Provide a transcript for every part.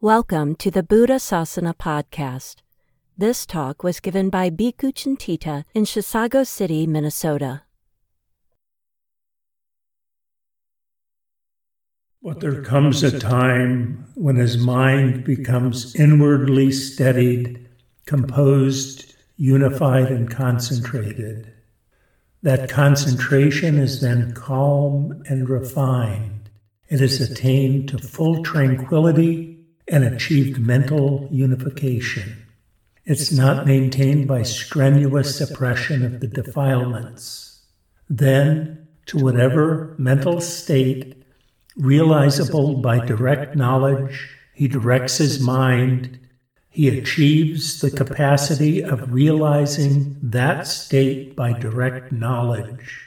Welcome to the Buddha Sasana podcast. This talk was given by Bhikkhu Cintita in Chisago City, Minnesota. But there comes a time when his mind becomes inwardly steadied, composed, unified, and concentrated. That concentration is then calm and refined. It is attained to full tranquility and achieved mental unification. It's not maintained by strenuous suppression of the defilements. Then, to whatever mental state realizable by direct knowledge, he directs his mind, he achieves the capacity of realizing that state by direct knowledge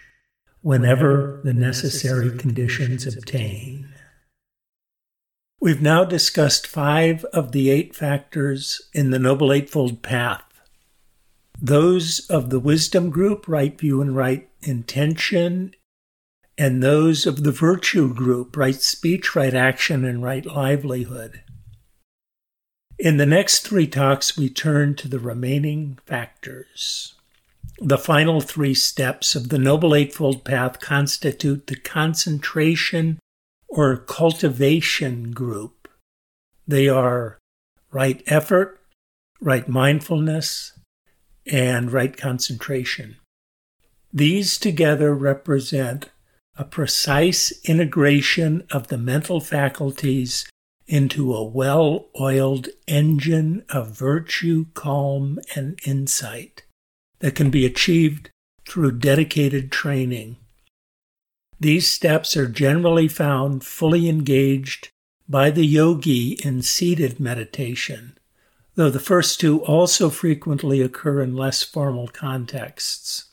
whenever the necessary conditions obtain. We've now discussed five of the eight factors in the Noble Eightfold Path. Those of the wisdom group, right view and right intention, and those of the virtue group, right speech, right action, and right livelihood. In the next three talks, we turn to the remaining factors. The final three steps of the Noble Eightfold Path constitute the concentration or cultivation group. They are right effort, right mindfulness, and right concentration. These together represent a precise integration of the mental faculties into a well oiled engine of virtue, calm, and insight that can be achieved through dedicated training. These steps are generally found fully engaged by the yogi in seated meditation, though the first two also frequently occur in less formal contexts.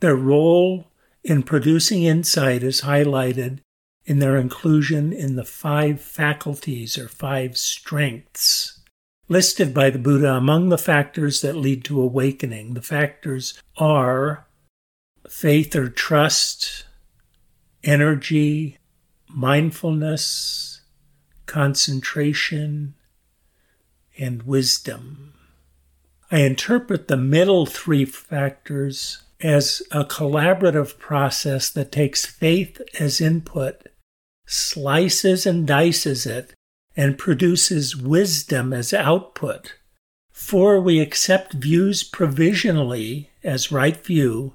Their role in producing insight is highlighted in their inclusion in the five faculties or five strengths listed by the Buddha among the factors that lead to awakening. The factors are faith or trust, energy, mindfulness, concentration, and wisdom. I interpret the middle three factors as a collaborative process that takes faith as input, slices and dices it, and produces wisdom as output. For we accept views provisionally as right view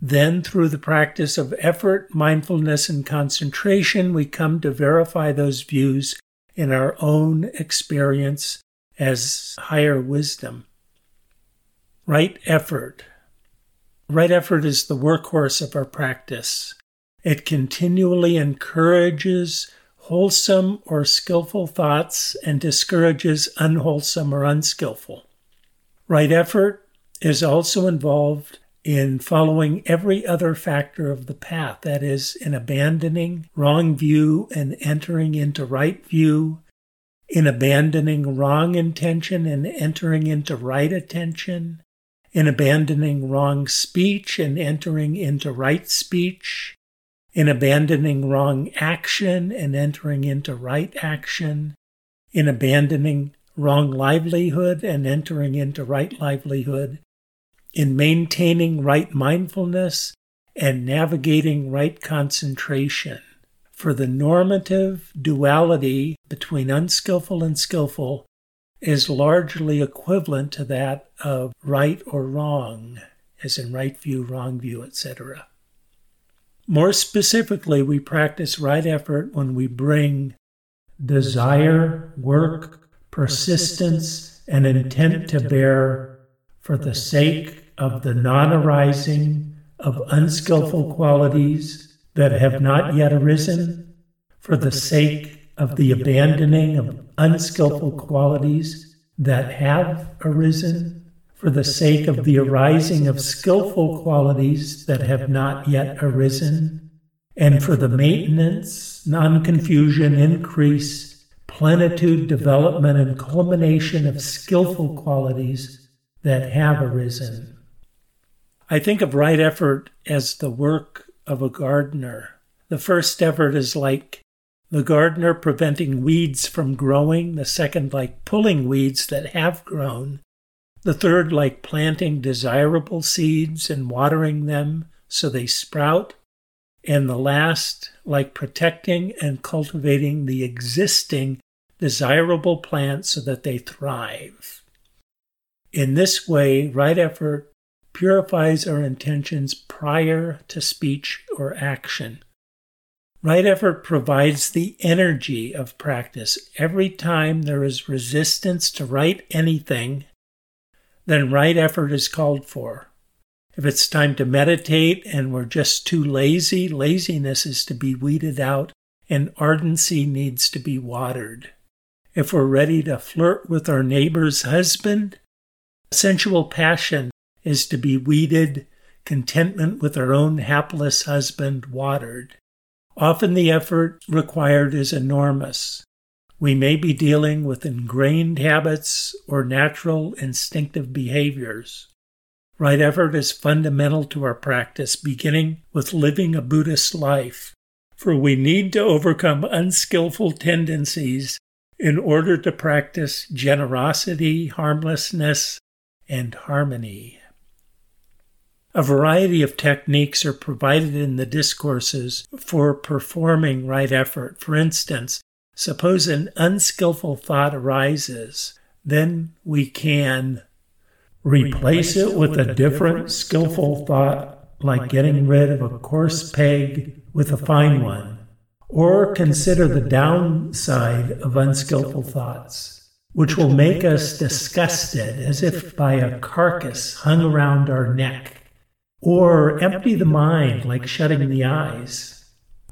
then, through the practice of effort, mindfulness, and concentration, we come to verify those views in our own experience as higher wisdom. Right effort. Right effort is the workhorse of our practice. It continually encourages wholesome or skillful thoughts and discourages unwholesome or unskillful. Right effort is also involved in following every other factor of the path, that is, in abandoning wrong view and entering into right view, in abandoning wrong intention and entering into right attention, in abandoning wrong speech and entering into right speech, in abandoning wrong action and entering into right action, in abandoning wrong livelihood and entering into right livelihood, in maintaining right mindfulness and navigating right concentration. For the normative duality between unskillful and skillful is largely equivalent to that of right or wrong, as in right view, wrong view, etc. More specifically, we practice right effort when we bring desire, work, persistence, and intent to bear for the sake of the non arising of unskillful qualities that have not yet arisen, for the sake of the abandoning of unskillful qualities that have arisen, for the sake of the arising of skillful qualities that have not yet arisen, and for the maintenance, non confusion, increase, plenitude, development, and culmination of skillful qualities that have arisen. I think of right effort as the work of a gardener. The first effort is like the gardener preventing weeds from growing, the second, like pulling weeds that have grown, the third, like planting desirable seeds and watering them so they sprout, and the last, like protecting and cultivating the existing desirable plants so that they thrive. In this way, right effort purifies our intentions prior to speech or action. Right effort provides the energy of practice. Every time there is resistance to right anything, then right effort is called for. If it's time to meditate and we're just too lazy, laziness is to be weeded out and ardency needs to be watered. If we're ready to flirt with our neighbor's husband, sensual passion is to be weeded, contentment with our own hapless husband watered. Often the effort required is enormous. We may be dealing with ingrained habits or natural instinctive behaviors. Right effort is fundamental to our practice, beginning with living a Buddhist life, for we need to overcome unskillful tendencies in order to practice generosity, harmlessness, and harmony. A variety of techniques are provided in the discourses for performing right effort. For instance, Suppose an unskillful thought arises, then we can replace it with a different skillful thought, like getting rid of a coarse peg with a fine one, or consider the downside of unskillful thoughts, which will make us disgusted as if by a carcass hung around our neck, or empty the mind like shutting the eyes,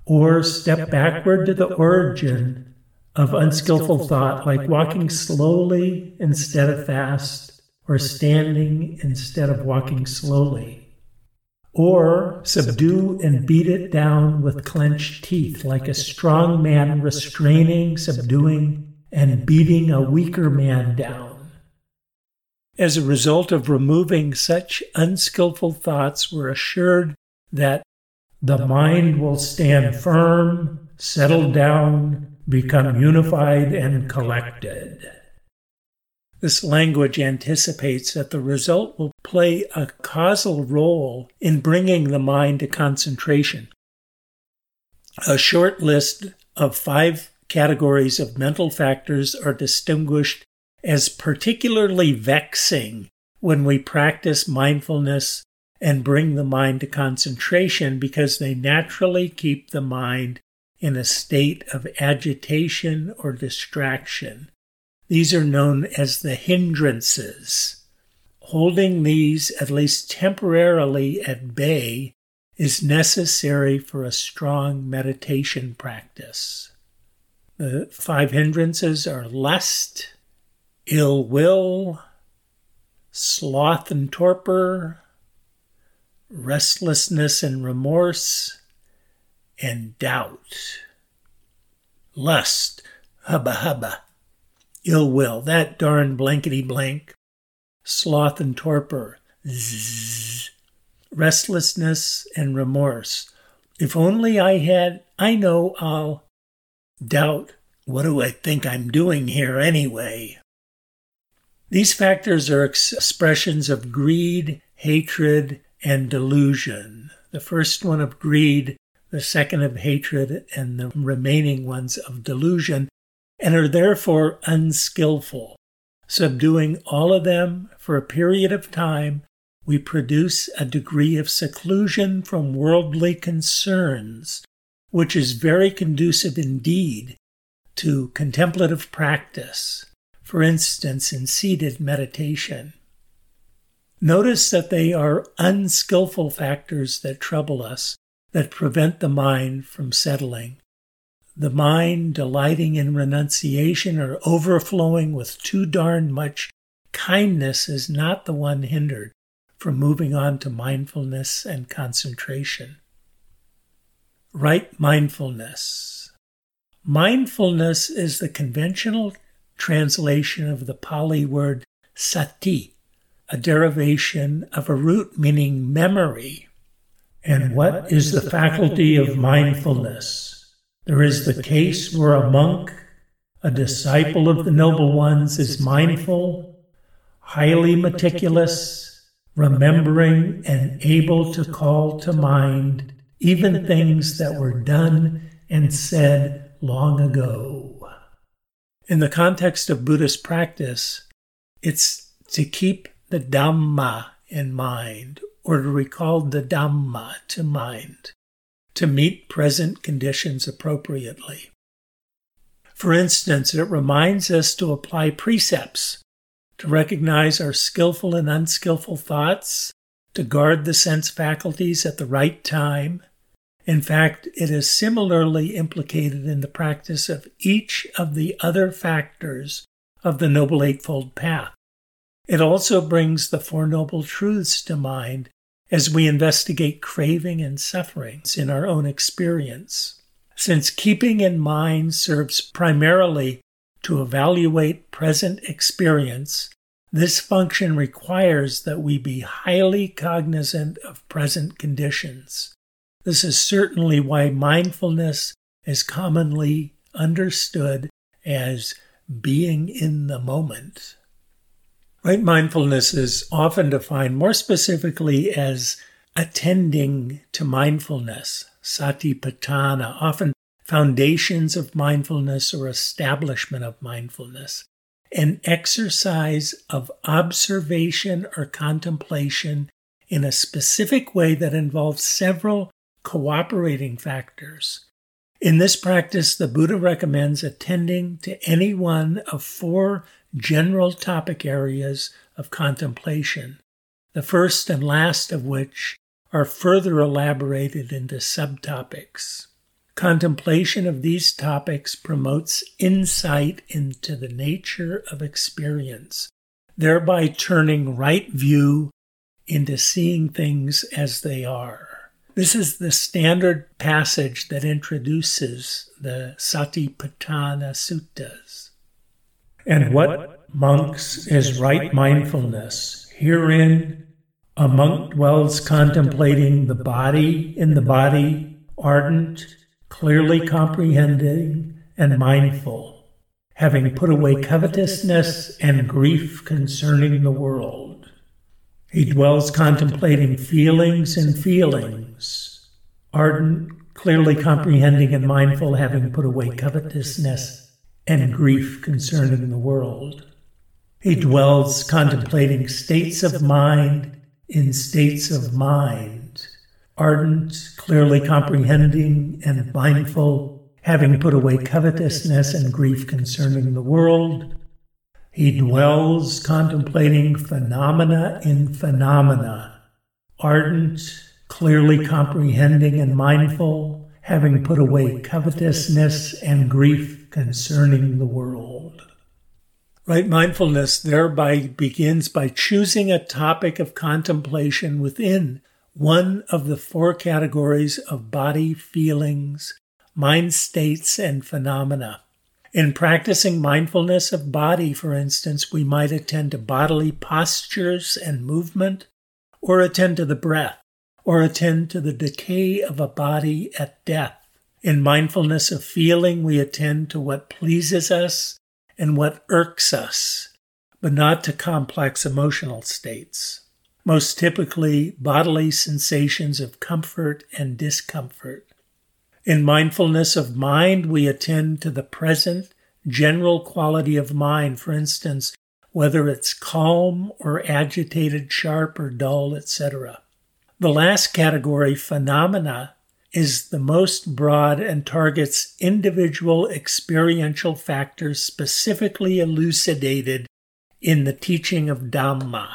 or step backward to the origin of unskillful thought, like walking slowly instead of fast, or standing instead of walking slowly. Or subdue and beat it down with clenched teeth, like a strong man restraining, subduing, and beating a weaker man down. As a result of removing such unskillful thoughts, we're assured that the mind will stand firm, settle down, become unified and collected. This language anticipates that the result will play a causal role in bringing the mind to concentration. A short list of five categories of mental factors are distinguished as particularly vexing when we practice mindfulness and bring the mind to concentration because they naturally keep the mind in a state of agitation or distraction. These are known as the hindrances. Holding these, at least temporarily, at bay is necessary for a strong meditation practice. The five hindrances are lust, ill will, sloth and torpor, restlessness and remorse, and doubt. Lust, hubba hubba. Ill will, that darn blankety blank. Sloth and torpor, zzz. Restlessness and remorse. If only I had, I know I'll doubt. What do I think I'm doing here anyway? These factors are expressions of greed, hatred, and delusion. The first one of greed the second of hatred, and the remaining ones of delusion, and are therefore unskillful. Subduing all of them for a period of time, we produce a degree of seclusion from worldly concerns, which is very conducive indeed to contemplative practice, for instance, in seated meditation. Notice that they are unskillful factors that trouble us, that prevent the mind from settling. The mind delighting in renunciation or overflowing with too darn much kindness is not the one hindered from moving on to mindfulness and concentration. right mindfulness. Mindfulness is the conventional translation of the Pali word sati, a derivation of a root meaning memory. And what is the faculty of mindfulness? There is the case where a monk, a disciple of the noble ones, is mindful, highly meticulous, remembering and able to call to mind even things that were done and said long ago. In the context of Buddhist practice, it's to keep the Dhamma in mind or to recall the Dhamma to mind to meet present conditions appropriately. For instance, it reminds us to apply precepts, to recognize our skillful and unskillful thoughts, to guard the sense faculties at the right time, in fact, it is similarly implicated in the practice of each of the other factors of the Noble Eightfold Path. It also brings the Four Noble Truths to mind as we investigate craving and sufferings in our own experience. Since keeping in mind serves primarily to evaluate present experience, this function requires that we be highly cognizant of present conditions. This is certainly why mindfulness is commonly understood as being in the moment. Right mindfulness is often defined more specifically as attending to mindfulness, satipatthana, often foundations of mindfulness or establishment of mindfulness, an exercise of observation or contemplation in a specific way that involves several cooperating factors. In this practice, the Buddha recommends attending to any one of four general topic areas of contemplation, the first and last of which are further elaborated into subtopics. Contemplation of these topics promotes insight into the nature of experience, thereby turning right view into seeing things as they are. This is the standard passage that introduces the Satipatthana Suttas. And what, monks, is right mindfulness? Herein, a monk dwells contemplating the body in the body, ardent, clearly comprehending, and mindful, having put away covetousness and grief concerning the world. He dwells contemplating feelings and feelings, ardent, clearly comprehending and mindful, having put away covetousness and grief concerning the world. He dwells contemplating states of mind in states of mind, ardent, clearly comprehending and mindful, having put away covetousness and grief concerning the world he dwells contemplating phenomena in phenomena, ardent, clearly comprehending and mindful, having put away covetousness and grief concerning the world. Right mindfulness thereby begins by choosing a topic of contemplation within one of the four categories of body, feelings, mind states, and phenomena. In practicing mindfulness of body, for instance, we might attend to bodily postures and movement, or attend to the breath, or attend to the decay of a body at death. In mindfulness of feeling, we attend to what pleases us and what irks us, but not to complex emotional states. Most typically, bodily sensations of comfort and discomfort. In mindfulness of mind, we attend to the present general quality of mind, for instance, whether it's calm or agitated, sharp or dull, etc. The last category, phenomena, is the most broad and targets individual experiential factors specifically elucidated in the teaching of Dhamma,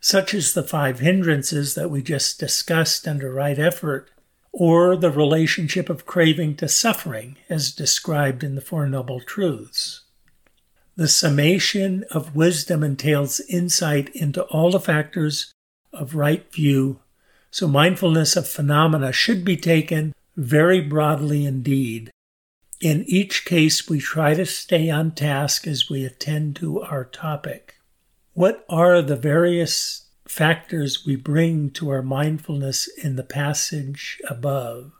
such as the five hindrances that we just discussed under right effort or the relationship of craving to suffering as described in the Four Noble Truths. The summation of wisdom entails insight into all the factors of right view, so mindfulness of phenomena should be taken very broadly indeed. In each case, we try to stay on task as we attend to our topic. What are the various factors we bring to our mindfulness in the passage above?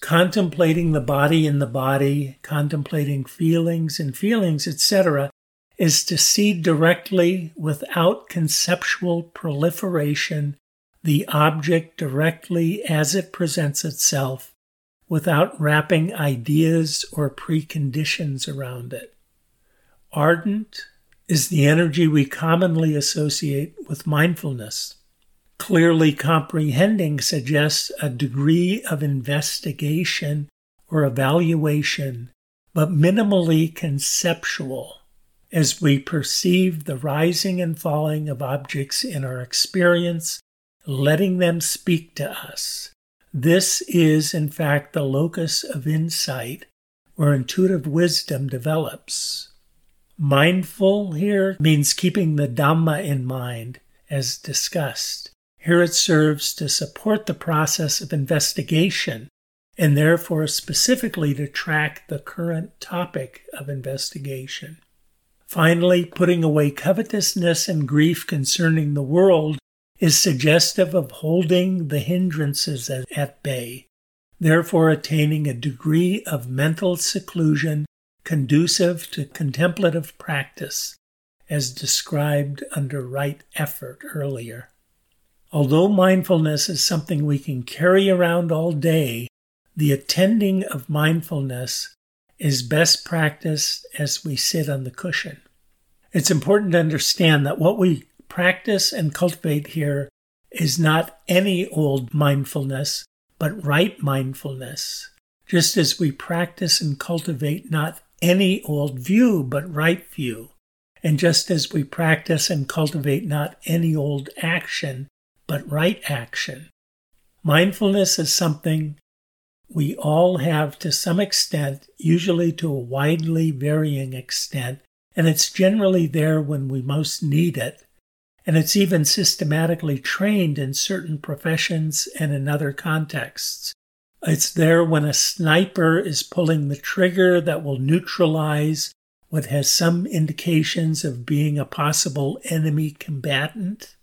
Contemplating the body in the body, contemplating feelings and feelings, etc., is to see directly without conceptual proliferation the object directly as it presents itself without wrapping ideas or preconditions around it. Ardent is the energy we commonly associate with mindfulness. Clearly comprehending suggests a degree of investigation or evaluation, but minimally conceptual as we perceive the rising and falling of objects in our experience, letting them speak to us. This is, in fact, the locus of insight where intuitive wisdom develops. Mindful here means keeping the Dhamma in mind, as discussed. Here it serves to support the process of investigation and therefore specifically to track the current topic of investigation. Finally, putting away covetousness and grief concerning the world is suggestive of holding the hindrances at bay, therefore attaining a degree of mental seclusion conducive to contemplative practice, as described under right effort earlier. Although mindfulness is something we can carry around all day, the attending of mindfulness is best practiced as we sit on the cushion. It's important to understand that what we practice and cultivate here is not any old mindfulness, but right mindfulness. Just as we practice and cultivate not any old view, but right view. And just as we practice and cultivate not any old action, but right action. Mindfulness is something we all have to some extent, usually to a widely varying extent, and it's generally there when we most need it. And it's even systematically trained in certain professions and in other contexts. It's there when a sniper is pulling the trigger that will neutralize what has some indications of being a possible enemy combatant.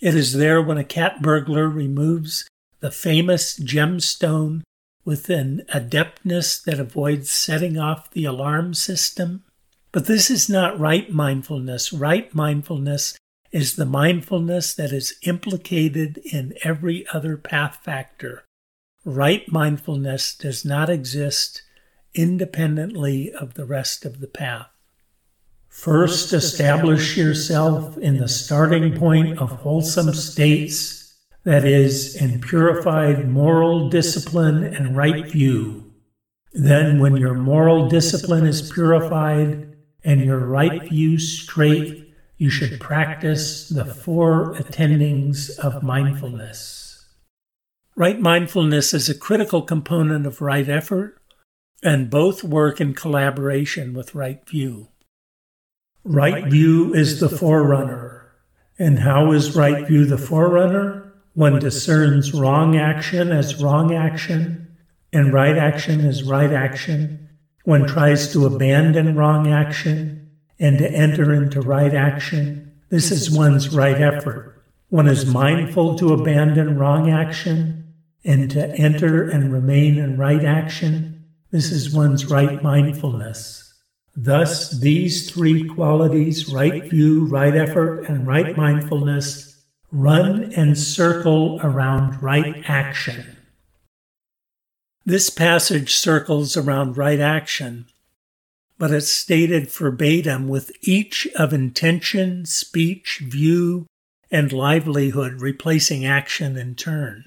It is there when a cat burglar removes the famous gemstone with an adeptness that avoids setting off the alarm system. But this is not right mindfulness. Right mindfulness is the mindfulness that is implicated in every other path factor. Right mindfulness does not exist independently of the rest of the path. First, establish yourself in the starting point of wholesome states, that is, in purified moral discipline and right view. Then, when your moral discipline is purified and your right view straight, you should practice the four attendings of mindfulness. Right mindfulness is a critical component of right effort, and both work in collaboration with right view. Right view is the forerunner. And how is right view the forerunner? One discerns wrong action as wrong action, and right action as right action. One tries to abandon wrong action and to enter into right action. This is one's right effort. One is mindful to abandon wrong action and to enter and remain in right action. This is one's right mindfulness. Thus, these three qualities right view, right effort, and right mindfulness run and circle around right action. This passage circles around right action, but it's stated verbatim with each of intention, speech, view, and livelihood replacing action in turn.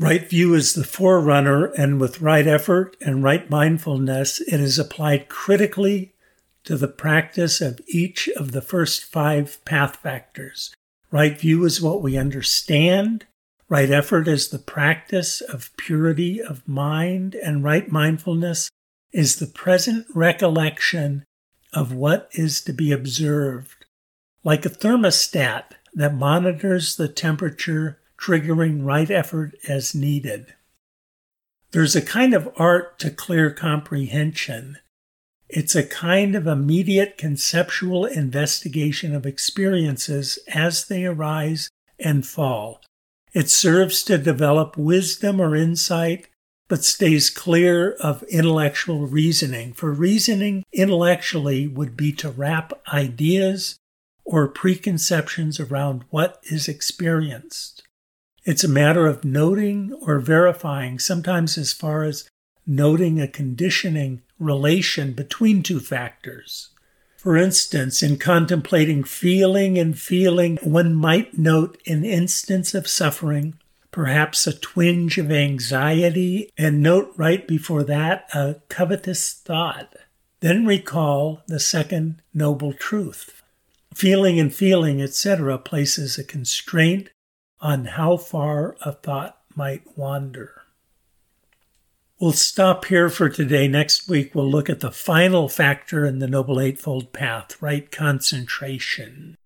Right view is the forerunner, and with right effort and right mindfulness, it is applied critically to the practice of each of the first five path factors. Right view is what we understand. Right effort is the practice of purity of mind, and right mindfulness is the present recollection of what is to be observed, like a thermostat that monitors the temperature, triggering right effort as needed. There's a kind of art to clear comprehension. It's a kind of immediate conceptual investigation of experiences as they arise and fall. It serves to develop wisdom or insight, but stays clear of intellectual reasoning. For reasoning intellectually would be to wrap ideas or preconceptions around what is experienced. It's a matter of noting or verifying, sometimes as far as noting a conditioning relation between two factors. For instance, in contemplating feeling and feeling, one might note an instance of suffering, perhaps a twinge of anxiety, and note right before that a covetous thought. Then recall the second noble truth. Feeling and feeling, etc., places a constraint on how far a thought might wander. We'll stop here for today. Next week, we'll look at the final factor in the Noble Eightfold Path, right concentration.